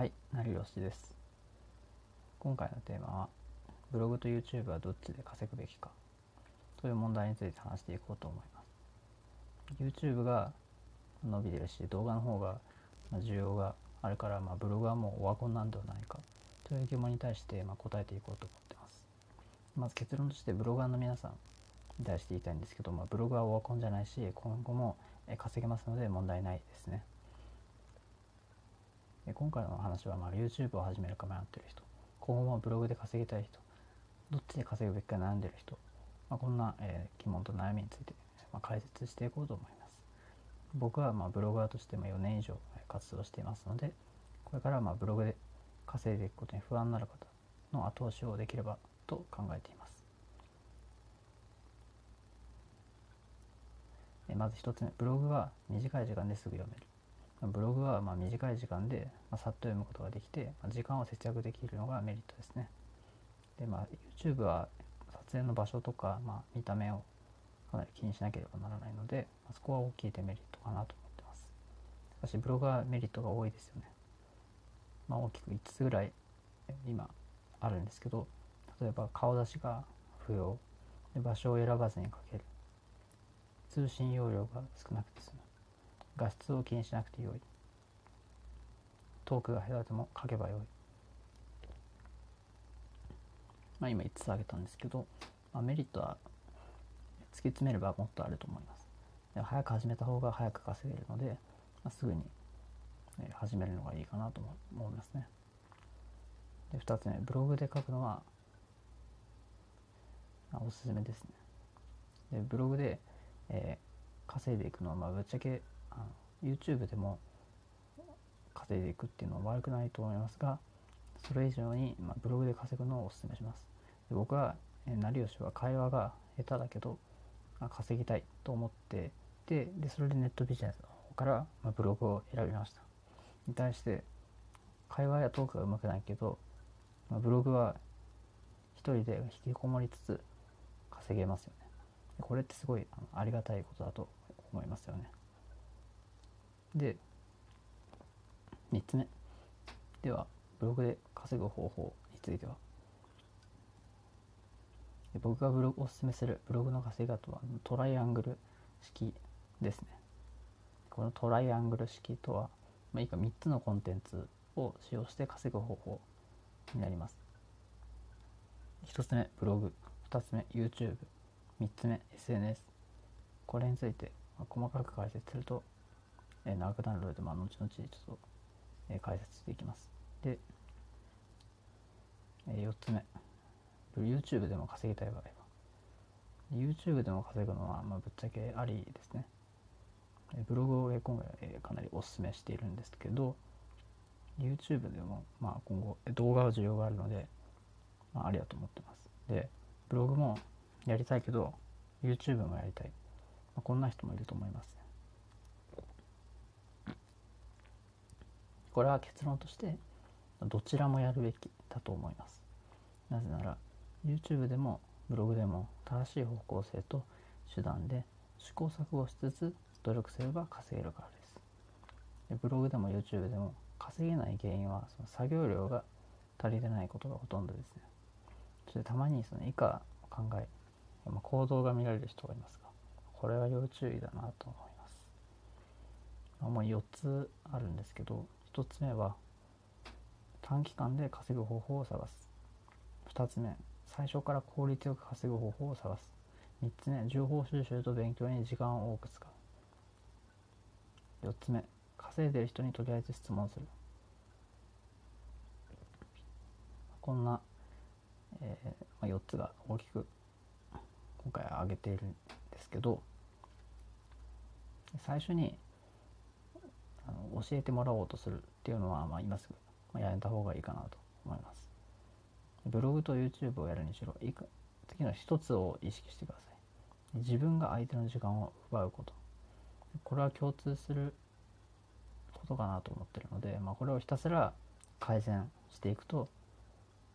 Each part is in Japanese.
はい、成吉です。今回のテーマは、ブログと YouTube はどっちで稼ぐべきかという問題について話していこうと思います。YouTube が伸びてるし、動画の方が需要があるから、まあ、ブログはもうオワコンなんではないかという疑問に対してま答えていこうと思ってます。まず結論としてブロガーの皆さんに対して言いたいんですけど、まあ、ブログはオワコンじゃないし、今後も稼げますので問題ないですね。で今回の話はまあ YouTube を始めるか迷ってる人今後もブログで稼ぎたい人どっちで稼ぐべきか悩んでる人、まあ、こんな、えー疑問と悩みについて、まあ、解説していこうと思います。僕はまあブロガーとしても4年以上活動していますのでこれからはまあブログで稼いでいくことに不安になる方の後押しをできればと考えています。まず1つ目ブログは短い時間ですぐ読める。ブログはまあ短い時間で、まあ、さっと読むことができて、まあ時間を節約できるのがメリットですね。で、まあ、YouTube は撮影の場所とか、まあ、見た目をかなり気にしなければならないので、まあ、そこは大きいデメリットかなと思ってます。しかし、ブログはメリットが多いですよね。まあ、大きく5つぐらい今あるんですけど、例えば顔出しが不要、で場所を選ばずに書ける、通信容量が少なくて済む。画質を気にしなくてよい。トークが下手でも書けばよい。まあ今5つ挙げたんですけど、まあ、メリットは突き詰めればもっとあると思います。で早く始めた方が早く稼げるので、まあ、すぐに始めるのがいいかなと思いますね。で2つ目ブログで書くのはおすすめですね。でブログで、えー稼いでいくのはまあぶっちゃけあの YouTube でも稼いでいくっていうのは悪くないと思いますがそれ以上に、まあ、ブログで稼ぐのをお勧めします。で僕は、え成吉は会話が下手だけど、あ稼ぎたいと思ってででそれでネットビジネスの方から、まあ、ブログを選びました。に対して会話やトークがうまくないけど、まあ、ブログは一人で引きこもりつつ稼げますよね。これってすごいありがたいことだと思いますよね。で3つ目。ではブログで稼ぐ方法については。僕がブログおすすめするブログの稼ぎ方はトライアングル式ですね。このトライアングル式とは、まあ、以下3つのコンテンツを使用して稼ぐ方法になります。1つ目ブログ。2つ目 YouTube3 つ目 SNS これについて細かく解説すると、えー長くなるので、まあ、後々ちょっと、えー解説していきます。で、え4つ目 YouTube でも稼ぎたい場合は YouTube でも稼ぐのは、まあ、ぶっちゃけありですね。えーブログを今回、えーかなりお勧めしているんですけど YouTube でも、まあ、今後えー動画は需要があるので、まあ、ありだと思ってます。でブログもやりたいけど YouTube もやりたいまあこんな人もいると思いますね。これは結論としてどちらもやるべきだと思います。なぜなら YouTube でもブログでも正しい方向性と手段で試行錯誤しつつ努力すれば稼げるからです。ブログでも YouTube でも稼げない原因はその作業量が足りてないことがほとんどですね。そしてたまにその以下の考え、まあ、行動が見られる人がいますがこれは要注意だなと思います。あもう4つあるんですけど1つ目は短期間で稼ぐ方法を探す。2つ目最初から効率よく稼ぐ方法を探す。3つ目情報収集と勉強に時間を多く使う。4つ目稼いでる人にとりあえず質問する。こんな、えーまあ、4つが大きく今回挙げているんですけど最初にあの教えてもらおうとするっていうのは、まあ、今すぐ、やめた方がいいかなと思います。ブログと YouTube をやるにしろいく次の一つを意識してください。自分が相手の時間を奪うこと。これは共通することかなと思ってるので、まあ、これをひたすら改善していくと、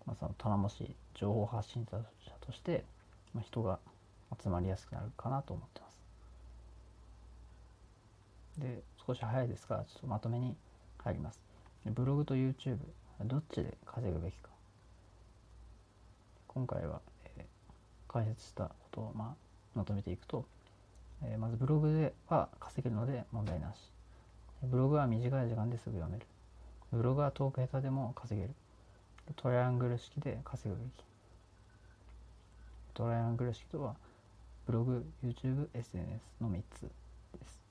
まあ、その頼もしい情報発信者として、ま、人が集まりやすくなるかなと思ってます。で少し早いですがちょっとまとめに入ります。ブログと YouTube どっちで稼ぐべきか。今回は、えー、解説したことを、まあ、まとめていくと、えー、まずブログでは稼げるので問題なし。ブログは短い時間ですぐ読める。ブログはトーク下手でも稼げる。トライアングル式で稼ぐべき。トライアングル式とはブログ YouTube SNS の3つです。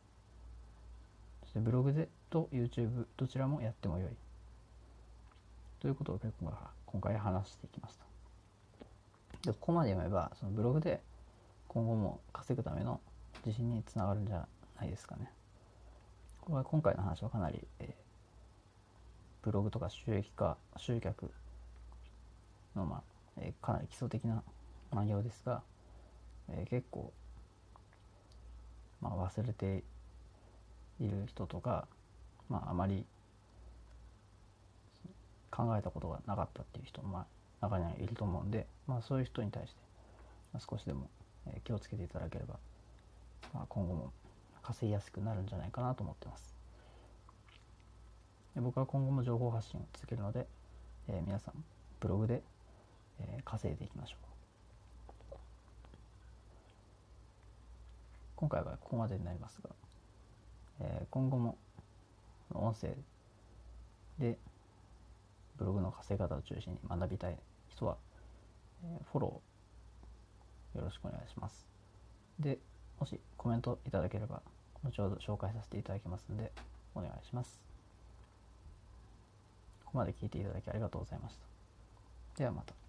てブログでと YouTube どちらもやってもよい。ということを今回話していきましたでここまで読めばそのブログで今後も稼ぐための自信につながるんじゃないですかね。これは今回の話はかなり、えー、ブログとか収益化集客の、まあえー、かなり基礎的な内容ですが、えー、結構、まあ、忘れている人とか、まあ、あまり考えたことがなかったっていう人も、まあ、中にはいると思うんで、まあ、そういう人に対して、少しでも、気をつけていただければ、まあ、今後も稼ぎやすくなるんじゃないかなと思ってます。で僕は今後も情報発信を続けるので、えー、皆さんブログで、えー、稼いでいきましょう。今回はここまでになりますが、今後も音声でブログの稼ぎ方を中心に学びたい人は、え、フォローよろしくお願いします。で、もしコメントいただければ、後ほど紹介させていただきますので、お願いします。ここまで聞いていただきありがとうございました。ではまた。